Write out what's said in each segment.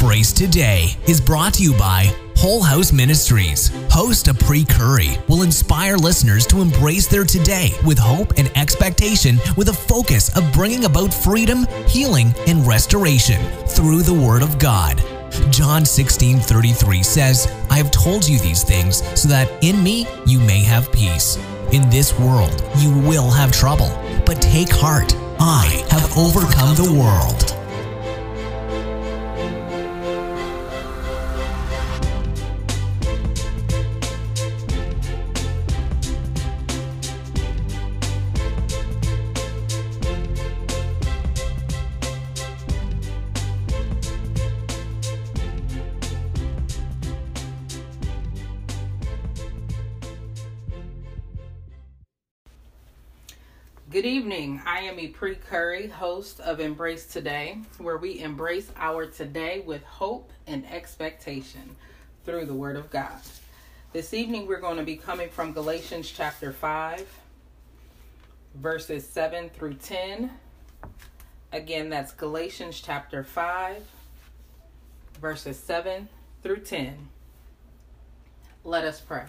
Embrace Today is brought to you by Whole House Ministries. Host Apri Curry will inspire listeners to embrace their today with hope and expectation with a focus of bringing about freedom, healing, and restoration through the Word of God. John 16:33 says, "I have told you these things so that in me you may have peace. In this world you will have trouble, but take heart. I have overcome the world." I am Pre Curry, host of Embrace Today, where we embrace our today with hope and expectation through the Word of God. This evening, we're going to be coming from Galatians chapter 5, verses 7 through 10. Again, that's Galatians chapter 5, verses 7 through 10. Let us pray.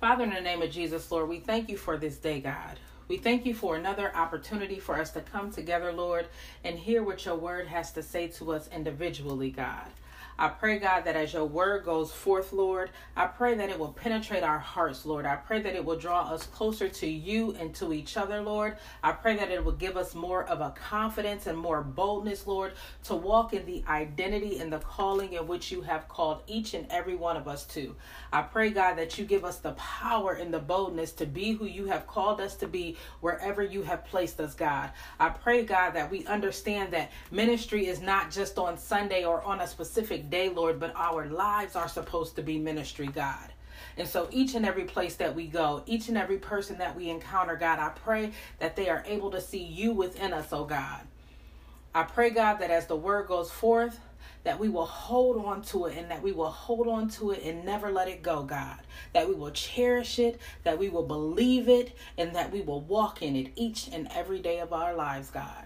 Father, in the name of Jesus, Lord, we thank you for this day, God. We thank you for another opportunity for us to come together, Lord, and hear what your word has to say to us individually, God. I pray, God, that as your word goes forth, Lord, I pray that it will penetrate our hearts, Lord. I pray that it will draw us closer to you and to each other, Lord. I pray that it will give us more of a confidence and more boldness, Lord, to walk in the identity and the calling in which you have called each and every one of us to. I pray, God, that you give us the power and the boldness to be who you have called us to be wherever you have placed us, God. I pray, God, that we understand that ministry is not just on Sunday or on a specific day, Lord, but our lives are supposed to be ministry, God. And so each and every place that we go, each and every person that we encounter, God, I pray that they are able to see you within us, oh God. I pray, God, that as the word goes forth, that we will hold on to it and that we will hold on to it and never let it go, God. That we will cherish it, that we will believe it, and that we will walk in it each and every day of our lives, God.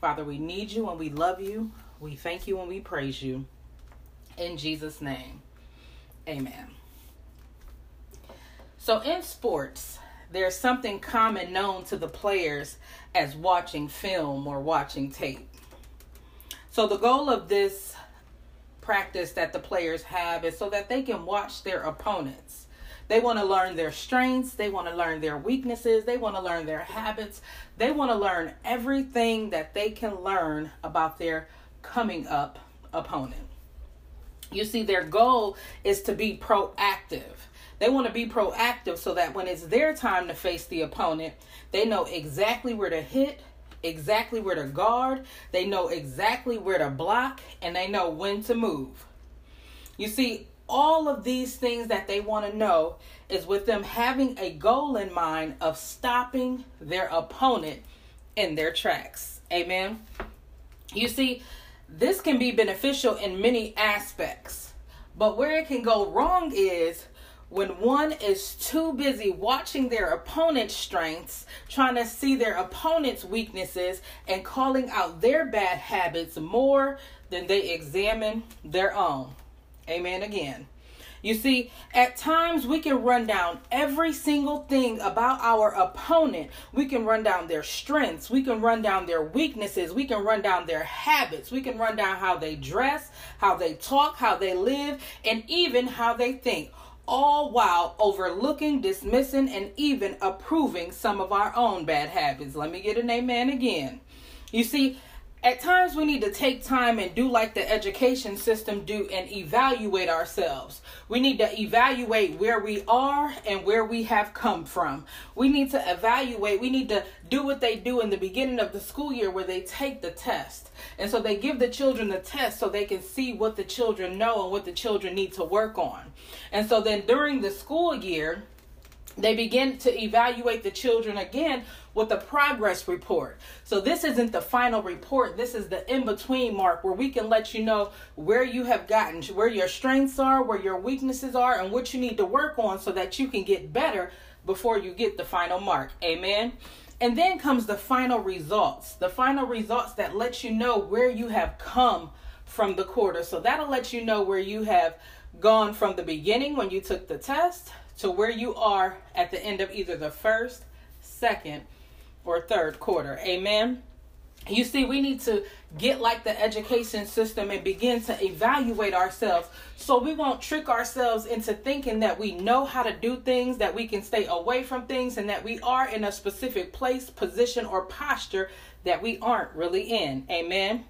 Father, we need you and we love you. We thank you and we praise you. In Jesus' name, amen. So, in sports, there's something common known to the players as watching film or watching tape. So, the goal of this practice that the players have is so that they can watch their opponents. They want to learn their strengths, they want to learn their weaknesses, they want to learn their habits, they want to learn everything that they can learn about their coming up opponent. You see, their goal is to be proactive. They want to be proactive so that when it's their time to face the opponent, they know exactly where to hit, exactly where to guard, they know exactly where to block, and they know when to move. You see, all of these things that they want to know is with them having a goal in mind of stopping their opponent in their tracks. Amen. You see, this can be beneficial in many aspects, but where it can go wrong is when one is too busy watching their opponent's strengths, trying to see their opponent's weaknesses, and calling out their bad habits more than they examine their own. Amen again. You see, at times we can run down every single thing about our opponent. We can run down their strengths. We can run down their weaknesses. We can run down their habits. We can run down how they dress, how they talk, how they live, and even how they think. All while overlooking, dismissing, and even approving some of our own bad habits. Let me get an amen again. You see, at times we need to take time and do like the education system do and evaluate ourselves. We need to evaluate where we are and where we have come from. We need to evaluate we need to do what they do in the beginning of the school year where they take the test. And so they give the children the test so they can see what the children know and what the children need to work on. And so then during the school year they begin to evaluate the children again with a progress report. So this isn't the final report. This is the in between mark where we can let you know where you have gotten, where your strengths are, where your weaknesses are, and what you need to work on so that you can get better before you get the final mark. Amen. And then comes the final results. The final results that let you know where you have come from the quarter. So that'll let you know where you have gone from the beginning when you took the test to where you are at the end of either the first, second, or third quarter. Amen. You see, we need to get like the education system and begin to evaluate ourselves so we won't trick ourselves into thinking that we know how to do things, that we can stay away from things, and that we are in a specific place, position, or posture that we aren't really in. Amen.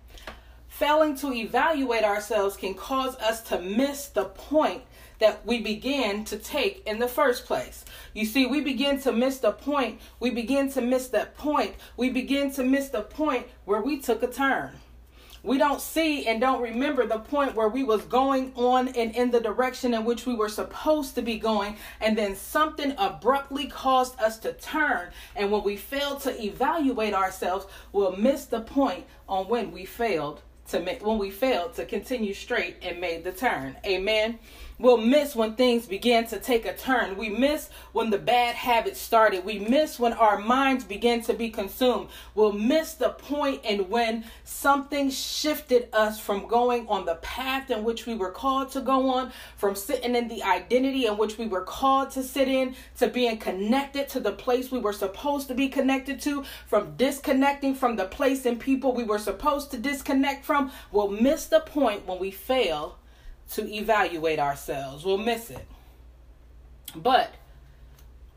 Failing to evaluate ourselves can cause us to miss the point that we began to take in the first place. You see, we begin to miss the point. We begin to miss that point. We begin to miss the point where we took a turn. We don't see and don't remember the point where we was going on and in the direction in which we were supposed to be going and then something abruptly caused us to turn and when we fail to evaluate ourselves we'll miss the point on when we failed to make when we failed to continue straight and made the turn. Amen. We'll miss when things begin to take a turn. We miss when the bad habits started. We miss when our minds begin to be consumed. We'll miss the point and when something shifted us from going on the path in which we were called to go on, from sitting in the identity in which we were called to sit in, to being connected to the place we were supposed to be connected to, from disconnecting from the place and people we were supposed to disconnect from. We'll miss the point when we fail to evaluate ourselves. We'll miss it. But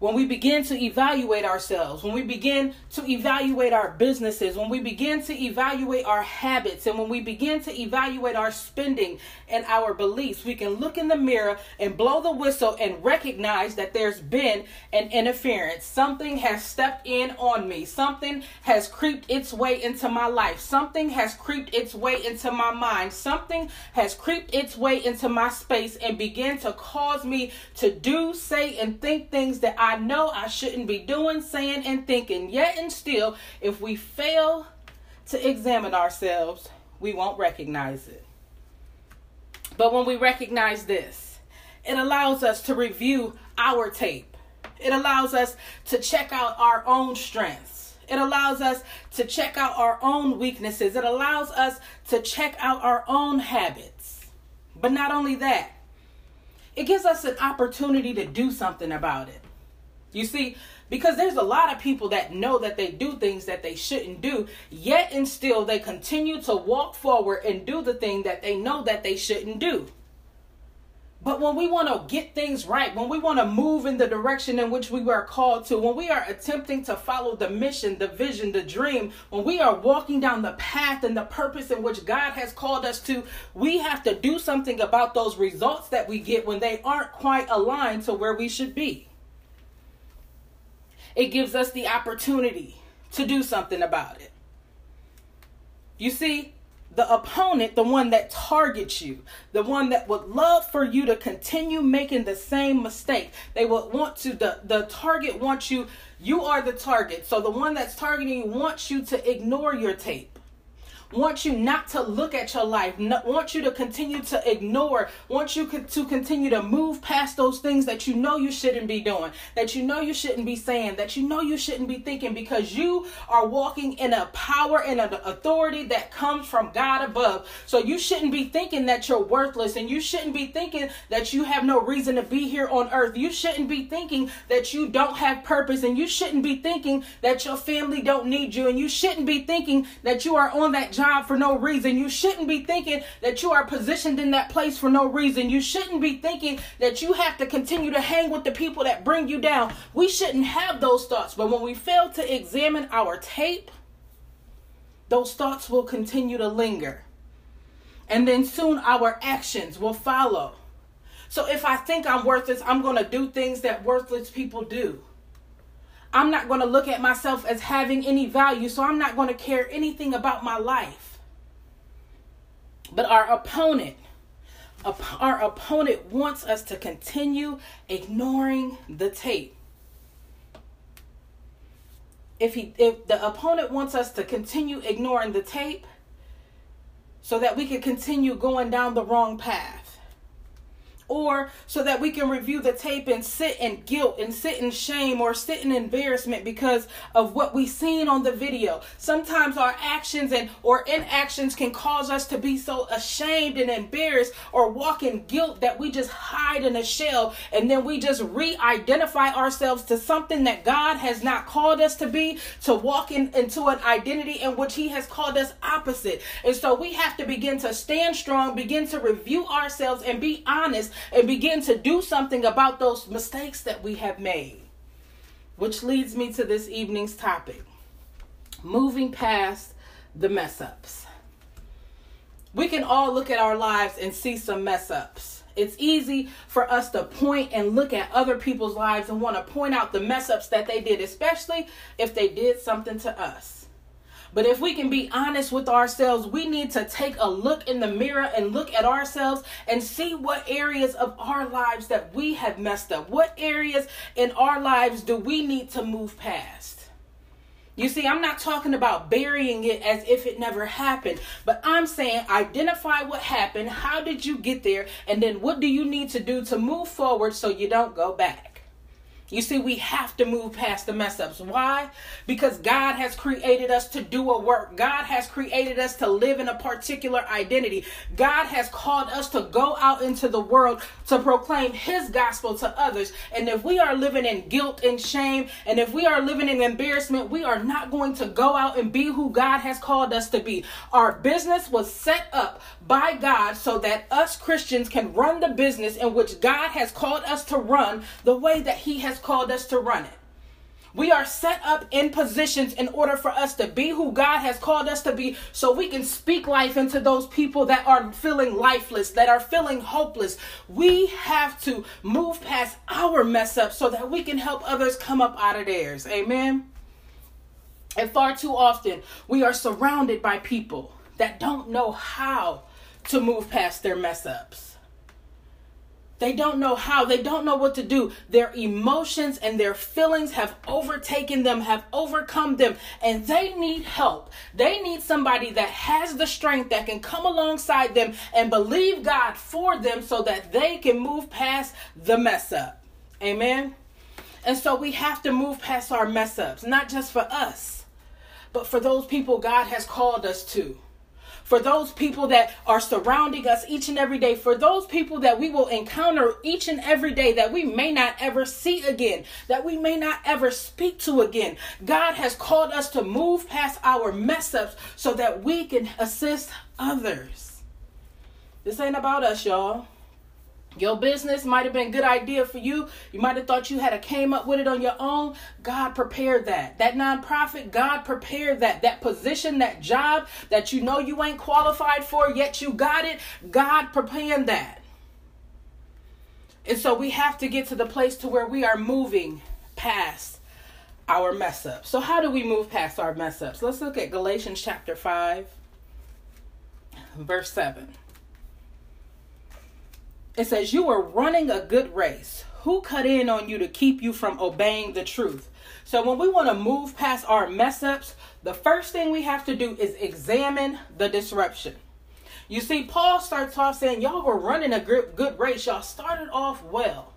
when we begin to evaluate ourselves, when we begin to evaluate our businesses, when we begin to evaluate our habits, and when we begin to evaluate our spending and our beliefs, we can look in the mirror and blow the whistle and recognize that there's been an interference. Something has stepped in on me, something has creeped its way into my life, something has creeped its way into my mind, something has creeped its way into my space and began to cause me to do, say, and think things that I I know I shouldn't be doing, saying, and thinking. Yet and still, if we fail to examine ourselves, we won't recognize it. But when we recognize this, it allows us to review our tape. It allows us to check out our own strengths. It allows us to check out our own weaknesses. It allows us to check out our own habits. But not only that, it gives us an opportunity to do something about it. You see, because there's a lot of people that know that they do things that they shouldn't do, yet and still they continue to walk forward and do the thing that they know that they shouldn't do. But when we want to get things right, when we want to move in the direction in which we were called to, when we are attempting to follow the mission, the vision, the dream, when we are walking down the path and the purpose in which God has called us to, we have to do something about those results that we get when they aren't quite aligned to where we should be it gives us the opportunity to do something about it. You see, the opponent, the one that targets you, the one that would love for you to continue making the same mistake. They would want to, the, the target wants you, you are the target. So the one that's targeting you wants you to ignore your tape want you not to look at your life, want you to continue to ignore, want you to continue to move past those things that you know you shouldn't be doing, that you know you shouldn't be saying, that you know you shouldn't be thinking because you are walking in a power and an authority that comes from God above. So you shouldn't be thinking that you're worthless and you shouldn't be thinking that you have no reason to be here on earth. You shouldn't be thinking that you don't have purpose and you shouldn't be thinking that your family don't need you and you shouldn't be thinking that you are on that job for no reason. You shouldn't be thinking that you are positioned in that place for no reason. You shouldn't be thinking that you have to continue to hang with the people that bring you down. We shouldn't have those thoughts. But when we fail to examine our tape, those thoughts will continue to linger. And then soon our actions will follow. So if I think I'm worthless, I'm going to do things that worthless people do. I'm not going to look at myself as having any value, so I'm not going to care anything about my life. But our opponent, our opponent wants us to continue ignoring the tape. If he if the opponent wants us to continue ignoring the tape so that we can continue going down the wrong path. Or so that we can review the tape and sit in guilt and sit in shame or sit in embarrassment because of what we've seen on the video. Sometimes our actions and or inactions can cause us to be so ashamed and embarrassed or walk in guilt that we just hide in a shell and then we just re-identify ourselves to something that God has not called us to be, to walk in, into an identity in which He has called us opposite. And so we have to begin to stand strong, begin to review ourselves and be honest and begin to do something about those mistakes that we have made. Which leads me to this evening's topic moving past the mess ups. We can all look at our lives and see some mess ups. It's easy for us to point and look at other people's lives and want to point out the mess ups that they did, especially if they did something to us. But if we can be honest with ourselves, we need to take a look in the mirror and look at ourselves and see what areas of our lives that we have messed up. What areas in our lives do we need to move past? You see, I'm not talking about burying it as if it never happened, but I'm saying identify what happened, how did you get there, and then what do you need to do to move forward so you don't go back. You see, we have to move past the mess ups. Why? Because God has created us to do a work. God has created us to live in a particular identity. God has called us to go out into the world to proclaim His gospel to others. And if we are living in guilt and shame, and if we are living in embarrassment, we are not going to go out and be who God has called us to be. Our business was set up by God so that us Christians can run the business in which God has called us to run the way that He has called us to run it. We are set up in positions in order for us to be who God has called us to be so we can speak life into those people that are feeling lifeless, that are feeling hopeless. We have to move past our mess up so that we can help others come up out of theirs. Amen. And far too often, we are surrounded by people that don't know how to move past their mess ups. They don't know how. They don't know what to do. Their emotions and their feelings have overtaken them, have overcome them, and they need help. They need somebody that has the strength that can come alongside them and believe God for them so that they can move past the mess up. Amen. And so we have to move past our mess ups, not just for us, but for those people God has called us to for those people that are surrounding us each and every day, for those people that we will encounter each and every day that we may not ever see again, that we may not ever speak to again. God has called us to move past our mess ups so that we can assist others. This ain't about us, y'all. Your business might have been a good idea for you. You might have thought you had a came up with it on your own. God prepared that. That nonprofit, God prepared that. That position, that job that you know you ain't qualified for, yet you got it. God prepared that. And so we have to get to the place to where we are moving past our mess ups. So how do we move past our mess ups? Let's look at Galatians chapter 5 verse 7. It says, You were running a good race. Who cut in on you to keep you from obeying the truth? So, when we want to move past our mess ups, the first thing we have to do is examine the disruption. You see, Paul starts off saying, Y'all were running a good, race. Y'all started off well.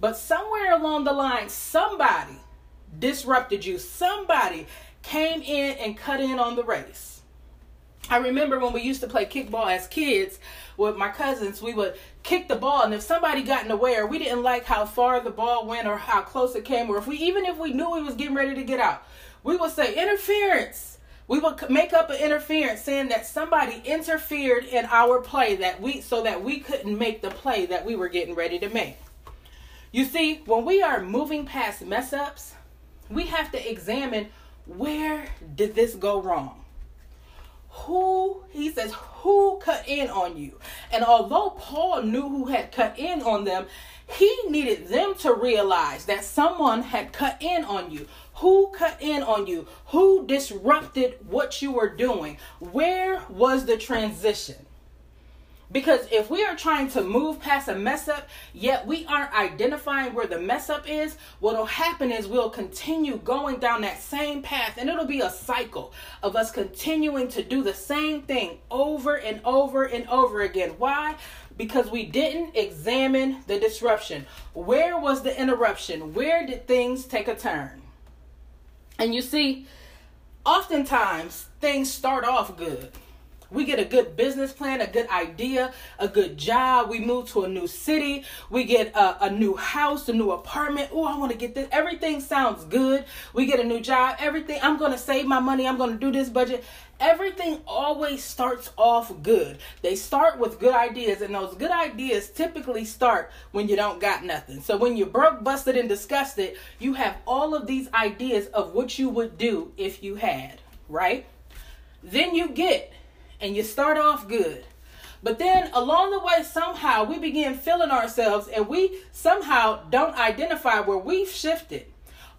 But somewhere along the line, somebody disrupted you. Somebody came in and cut in on the race. I remember when we used to play kickball as kids with my cousins, we would kick the ball, and if somebody got in the way or we didn't like how far the ball went or how close it came, or if we even if we knew we was getting ready to get out, we would say interference. We would make up an interference saying that somebody interfered in our play that we so that we couldn't make the play that we were getting ready to make. You see, when we are moving past mess ups, we have to examine where did this go wrong? Who he says who cut in on you? And although paul knew who had cut in on them he needed them to realize that someone had cut in on you. Who cut in on you? Who disrupted what you were doing? Where was the transition Because if we are trying to move past a mess up, yet we aren't identifying where the mess up is, what'll happen is we'll continue going down that same path and it'll be a cycle of us continuing to do the same thing over and over and over again. Why? Because we didn't examine the disruption. Where was the interruption? Where did things take a turn? And you see, oftentimes things start off good we get a good business plan, a good idea, a good job. We move to a new city. We get a, a new house, a new apartment. Oh, I want to get this. Everything sounds good. We get a new job. Everything. I'm going to save my money. I'm going to do this budget. Everything always starts off good. They start with good ideas, and those good ideas typically start when you don't got nothing. So when you're broke, busted, and disgusted, you have all of these ideas of what you would do if you had, right? Then you get and you start off good. But then along the way, somehow we begin feeling ourselves and we somehow don't identify where we've shifted.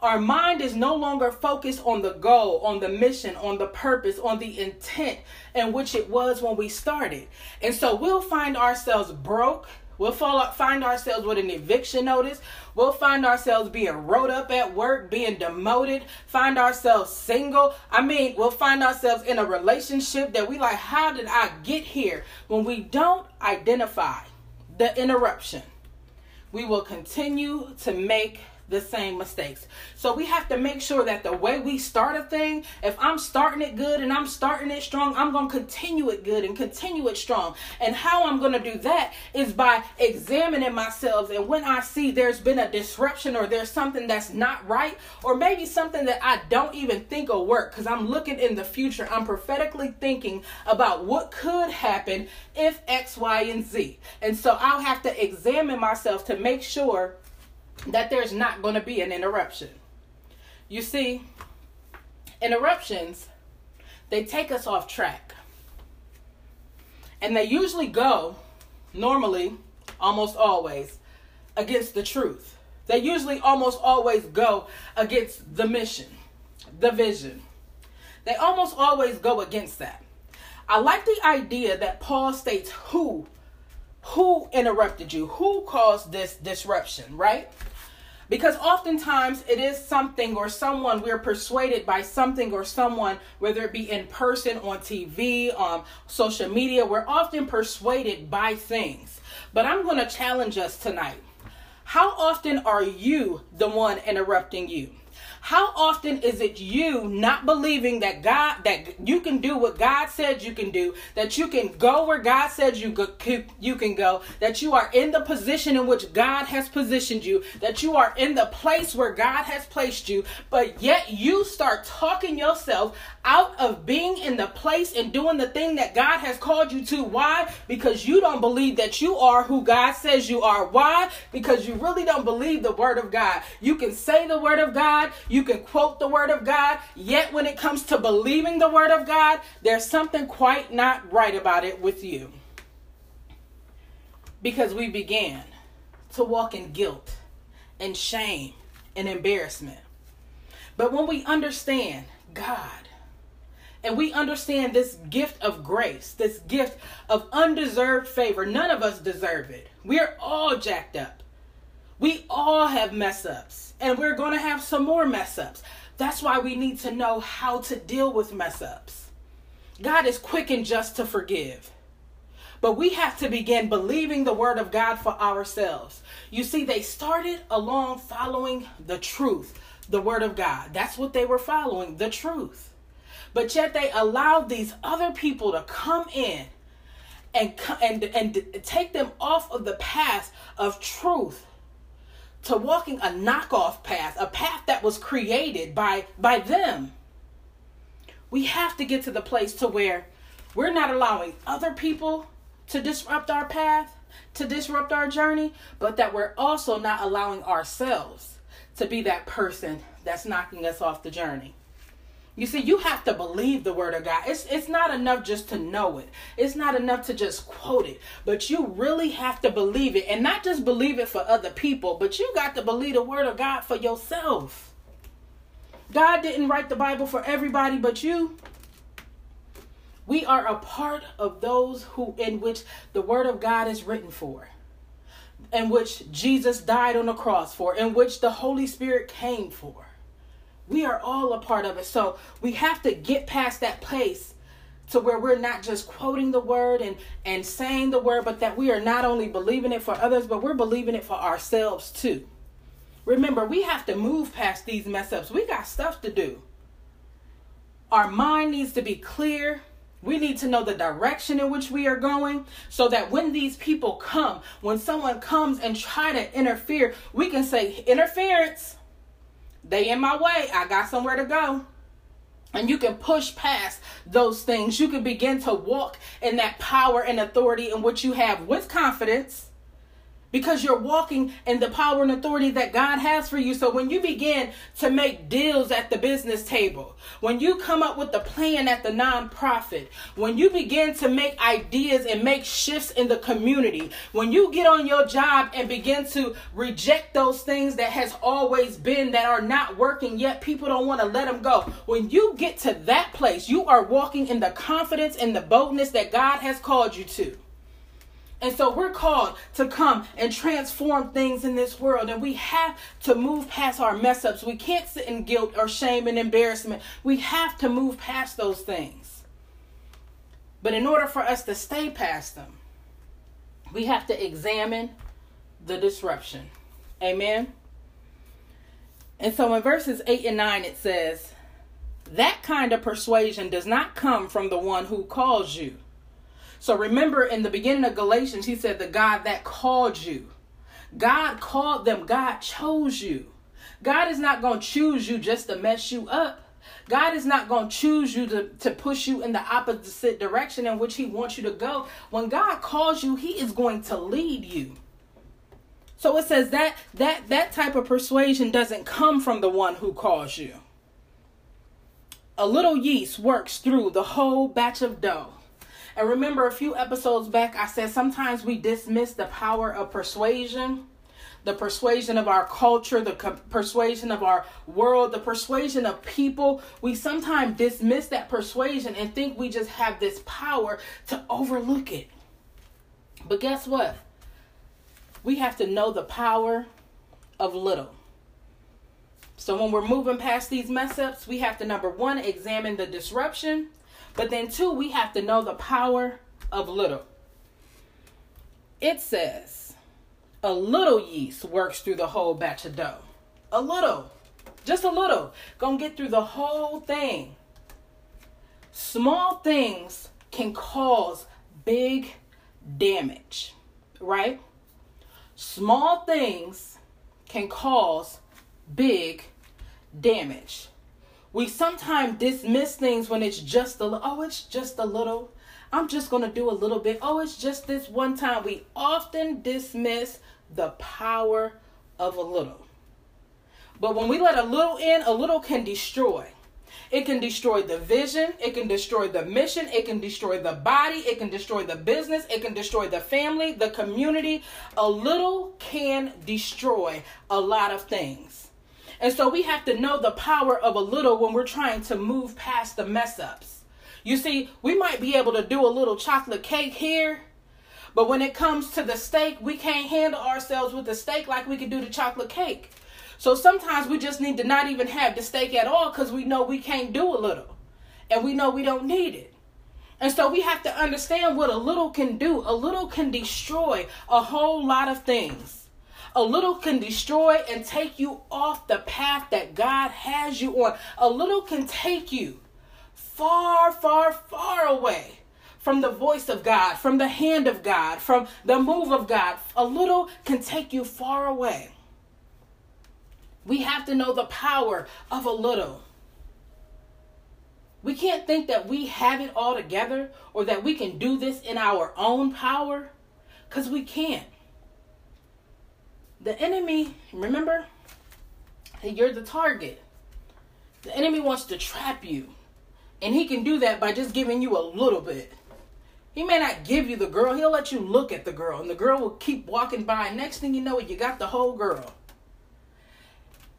Our mind is no longer focused on the goal, on the mission, on the purpose, on the intent in which it was when we started. And so we'll find ourselves broke, We'll find ourselves with an eviction notice. We'll find ourselves being wrote up at work, being demoted, find ourselves single. I mean, we'll find ourselves in a relationship that we like, how did I get here? When we don't identify the interruption, we will continue to make the same mistakes. So we have to make sure that the way we start a thing, if I'm starting it good and I'm starting it strong, I'm going to continue it good and continue it strong. And how I'm going to do that is by examining myself. And when I see there's been a disruption or there's something that's not right, or maybe something that I don't even think will work because I'm looking in the future, I'm prophetically thinking about what could happen if X, Y, and Z. And so I'll have to examine myself to make sure that there's not going to be an interruption. You see, interruptions, they take us off track. And they usually go, normally, almost always, against the truth. They usually almost always go against the mission, the vision. They almost always go against that. I like the idea that Paul states who who interrupted you, who caused this disruption, right? Because oftentimes it is something or someone, we're persuaded by something or someone, whether it be in person, on TV, on um, social media, we're often persuaded by things. But I'm going to challenge us tonight. How often are you the one interrupting you? How often is it you not believing that God that you can do what God said you can do, that you can go where God said you go, you can go, that you are in the position in which God has positioned you, that you are in the place where God has placed you, but yet you start talking yourself out of being in the place and doing the thing that God has called you to. Why? Because you don't believe that you are who God says you are. Why? Because you really don't believe the word of God. You can say the word of God, you can quote the word of God, yet when it comes to believing the word of God, there's something quite not right about it with you. Because we began to walk in guilt and shame and embarrassment. But when we understand God, and we understand this gift of grace, this gift of undeserved favor. None of us deserve it. We're all jacked up. We all have mess ups, and we're going to have some more mess ups. That's why we need to know how to deal with mess ups. God is quick and just to forgive. But we have to begin believing the word of God for ourselves. You see, they started along following the truth, the word of God. That's what they were following, the truth. But yet they allowed these other people to come in and and and take them off of the path of truth to walking a knockoff path, a path that was created by by them. We have to get to the place to where we're not allowing other people to disrupt our path, to disrupt our journey, but that we're also not allowing ourselves to be that person that's knocking us off the journey. You see, you have to believe the word of God. It's it's not enough just to know it. It's not enough to just quote it. But you really have to believe it. And not just believe it for other people, but you got to believe the word of God for yourself. God didn't write the Bible for everybody but you. We are a part of those who in which the word of God is written for. In which Jesus died on the cross for, in which the Holy Spirit came for. We are all a part of it. So we have to get past that place to where we're not just quoting the word and and saying the word but that we are not only believing it for others but we're believing it for ourselves too. Remember we have to move past these mess ups. We got stuff to do. Our mind needs to be clear. We need to know the direction in which we are going so that when these people come when someone comes and try to interfere we can say interference they in my way. I got somewhere to go. And you can push past those things. You can begin to walk in that power and authority in which you have with confidence because you're walking in the power and authority that God has for you. So when you begin to make deals at the business table, when you come up with the plan at the nonprofit, when you begin to make ideas and make shifts in the community, when you get on your job and begin to reject those things that has always been that are not working yet people don't want to let them go. When you get to that place, you are walking in the confidence and the boldness that God has called you to. And so we're called to come and transform things in this world. And we have to move past our mess ups. We can't sit in guilt or shame and embarrassment. We have to move past those things. But in order for us to stay past them, we have to examine the disruption. Amen. And so in verses 8 and 9, it says, That kind of persuasion does not come from the one who calls you. So remember in the beginning of Galatians, he said, The God that called you. God called them, God chose you. God is not going to choose you just to mess you up. God is not going to choose you to, to push you in the opposite direction in which He wants you to go. When God calls you, He is going to lead you. So it says that that that type of persuasion doesn't come from the one who calls you. A little yeast works through the whole batch of dough. And remember, a few episodes back, I said sometimes we dismiss the power of persuasion, the persuasion of our culture, the co- persuasion of our world, the persuasion of people. We sometimes dismiss that persuasion and think we just have this power to overlook it. But guess what? We have to know the power of little. So when we're moving past these mess ups, we have to number one, examine the disruption. But then, two, we have to know the power of little. It says, a little yeast works through the whole batch of dough. A little, just a little, gonna get through the whole thing. Small things can cause big damage, right? Small things can cause big damage. We sometimes dismiss things when it's just a little, oh, it's just a little. I'm just going to do a little bit. Oh, it's just this one time. We often dismiss the power of a little. But when we let a little in, a little can destroy. It can destroy the vision. It can destroy the mission. It can destroy the body. It can destroy the business. It can destroy the family, the community. A little can destroy a lot of things. And so we have to know the power of a little when we're trying to move past the mess ups. You see, we might be able to do a little chocolate cake here, but when it comes to the steak, we can't handle ourselves with the steak like we can do the chocolate cake. So sometimes we just need to not even have the steak at all because we know we can't do a little and we know we don't need it. And so we have to understand what a little can do. A little can destroy a whole lot of things. A little can destroy and take you off the path that God has you on. A little can take you far, far, far away from the voice of God, from the hand of God, from the move of God. A little can take you far away. We have to know the power of a little. We can't think that we have it all together or that we can do this in our own power because we can't. The enemy, remember, you're the target. The enemy wants to trap you. And he can do that by just giving you a little bit. He may not give you the girl, he'll let you look at the girl, and the girl will keep walking by. Next thing you know, you got the whole girl.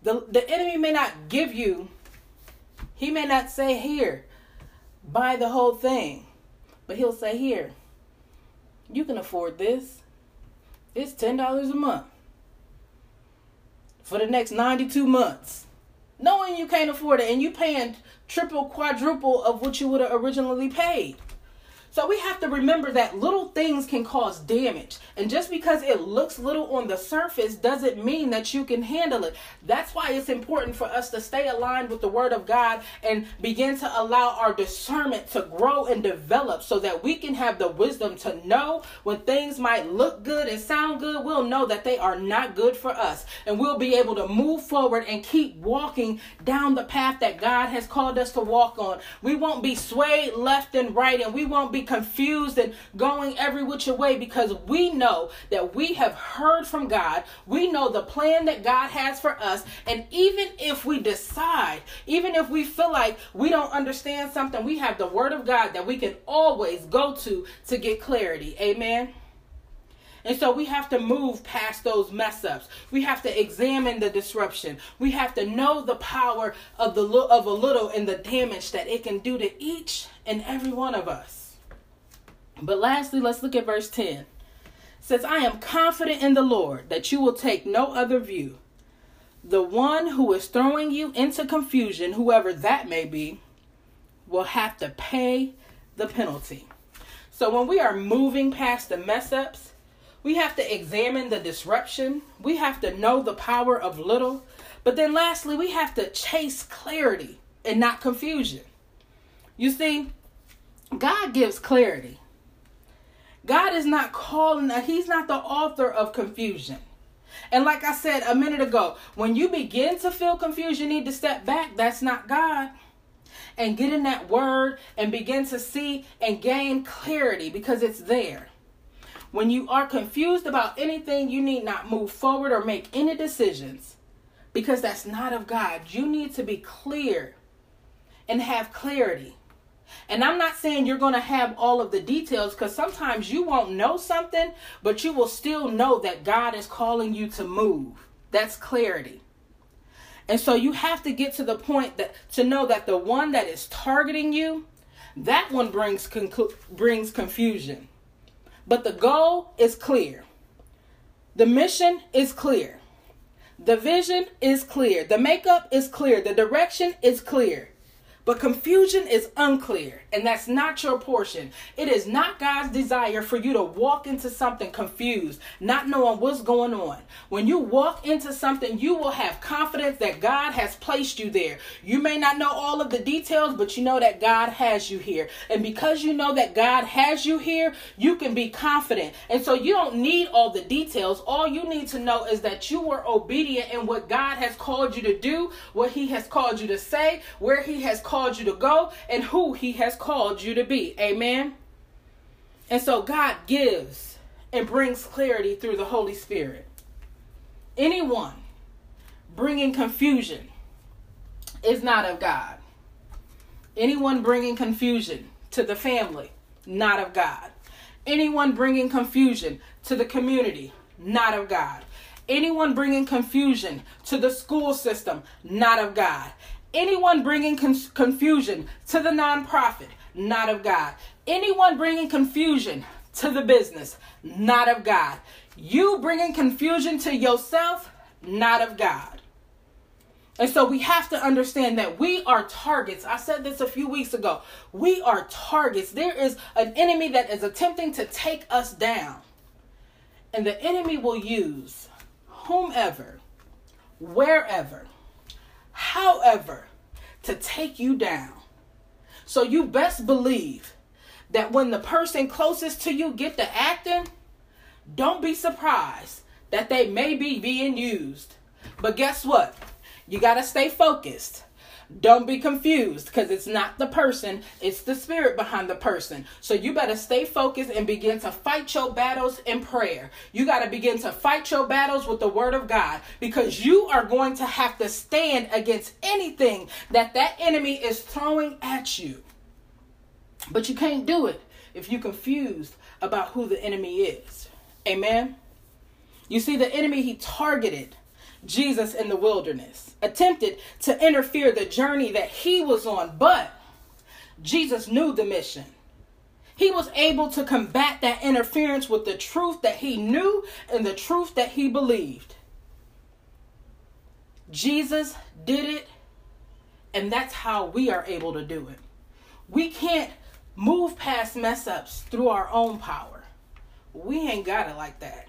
The, the enemy may not give you, he may not say, Here, buy the whole thing. But he'll say, Here, you can afford this. It's $10 a month for the next 92 months. Knowing you can't afford it and you paying triple, quadruple of what you would have originally paid. So we have to remember that little things can cause damage. And just because it looks little on the surface doesn't mean that you can handle it. That's why it's important for us to stay aligned with the Word of God and begin to allow our discernment to grow and develop so that we can have the wisdom to know when things might look good and sound good, we'll know that they are not good for us. And we'll be able to move forward and keep walking down the path that God has called us to walk on. We won't be swayed left and right, and we won't be confused and going every which way because we know that we have heard from God. We know the plan that God has for us. And even if we decide, even if we feel like we don't understand something, we have the Word of God that we can always go to to get clarity. Amen. And so we have to move past those mess ups. We have to examine the disruption. We have to know the power of the of a little and the damage that it can do to each and every one of us. But lastly, let's look at verse 10. It says, I am confident in the Lord that you will take no other view. The one who is throwing you into confusion, whoever that may be, will have to pay the penalty. So when we are moving past the mess ups, we have to examine the disruption. We have to know the power of little. But then lastly, we have to chase clarity and not confusion. You see, God gives clarity. God is not calling, He's not the author of confusion. And like I said a minute ago, when you begin to feel confused, you need to step back. That's not God. And get in that word and begin to see and gain clarity because it's there. When you are confused about anything, you need not move forward or make any decisions because that's not of God. You need to be clear and have clarity. And I'm not saying you're going to have all of the details because sometimes you won't know something, but you will still know that God is calling you to move. That's clarity. And so you have to get to the point that to know that the one that is targeting you, that one brings conclu- brings confusion. But the goal is clear. The mission is clear. The vision is clear. The makeup is clear. The direction is clear. But confusion is unclear, and that's not your portion. It is not God's desire for you to walk into something confused, not knowing what's going on. When you walk into something, you will have confidence that God has placed you there. You may not know all of the details, but you know that God has you here. And because you know that God has you here, you can be confident. And so you don't need all the details. All you need to know is that you were obedient in what God has called you to do, what He has called you to say, where He has called you to go and who he has called you to be. Amen. And so God gives and brings clarity through the Holy Spirit. Anyone bringing confusion is not of God. Anyone bringing confusion to the family, not of God. Anyone bringing confusion to the community, not of God. Anyone bringing confusion to the school system, not of God. Anyone bringing con- confusion to the nonprofit, not of God. Anyone bringing confusion to the business, not of God. You bringing confusion to yourself, not of God. And so we have to understand that we are targets. I said this a few weeks ago. We are targets. There is an enemy that is attempting to take us down. And the enemy will use whomever, wherever, however, to take you down. So you best believe that when the person closest to you get to acting, don't be surprised that they may be being used. But guess what? You got to stay focused. Don't be confused because it's not the person, it's the spirit behind the person. So you better stay focused and begin to fight your battles in prayer. You got to begin to fight your battles with the word of God because you are going to have to stand against anything that that enemy is throwing at you. But you can't do it if you're confused about who the enemy is. Amen. You see, the enemy he targeted Jesus in the wilderness, attempted to interfere the journey that he was on, but Jesus knew the mission. He was able to combat that interference with the truth that he knew and the truth that he believed. Jesus did it, and that's how we are able to do it. We can't move past mess ups through our own power. We ain't got it like that.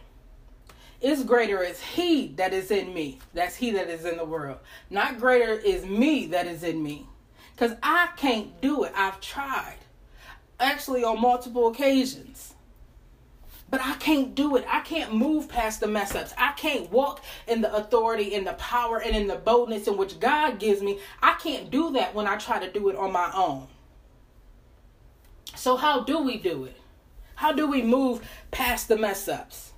It's greater is he that is in me. That's he that is in the world. Not greater is me that is in me. Because I can't do it. I've tried. Actually, on multiple occasions. But I can't do it. I can't move past the mess ups. I can't walk in the authority, in the power, and in the boldness in which God gives me. I can't do that when I try to do it on my own. So, how do we do it? How do we move past the mess ups?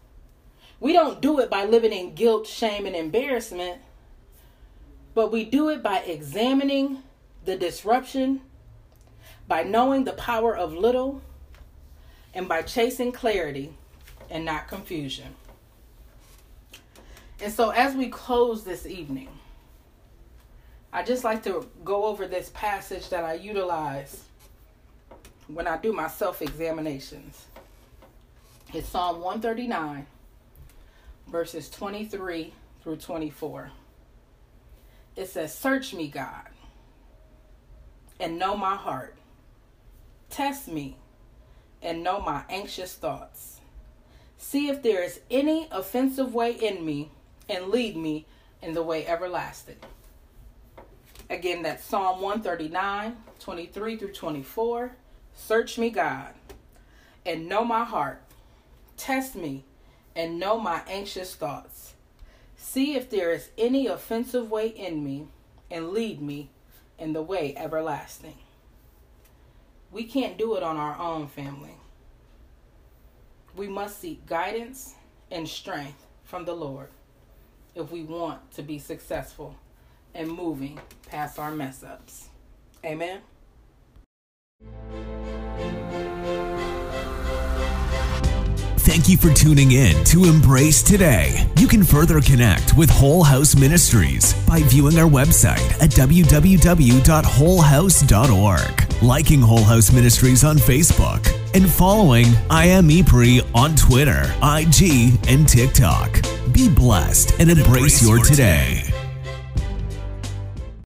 We don't do it by living in guilt, shame, and embarrassment, but we do it by examining the disruption, by knowing the power of little, and by chasing clarity and not confusion. And so, as we close this evening, I just like to go over this passage that I utilize when I do my self examinations. It's Psalm 139, verses 23 through 24. It says, Search me, God, and know my heart. Test me and know my anxious thoughts. See if there is any offensive way in me and lead me in the way everlasting. Again, that's Psalm 139, 23 through 24. Search me, God, and know my heart. Test me and know my anxious thoughts. See if there is any offensive way in me and lead me in the way everlasting. We can't do it on our own, family. We must seek guidance and strength from the Lord if we want to be successful and moving past our mess ups. Amen. Thank you for tuning in to Embrace Today. You can further connect with Whole House Ministries by viewing our website at www.wholehouse.org, liking Whole House Ministries on Facebook, and following I Am Ypres on Twitter, IG, and TikTok. Be blessed and embrace, embrace your today. today.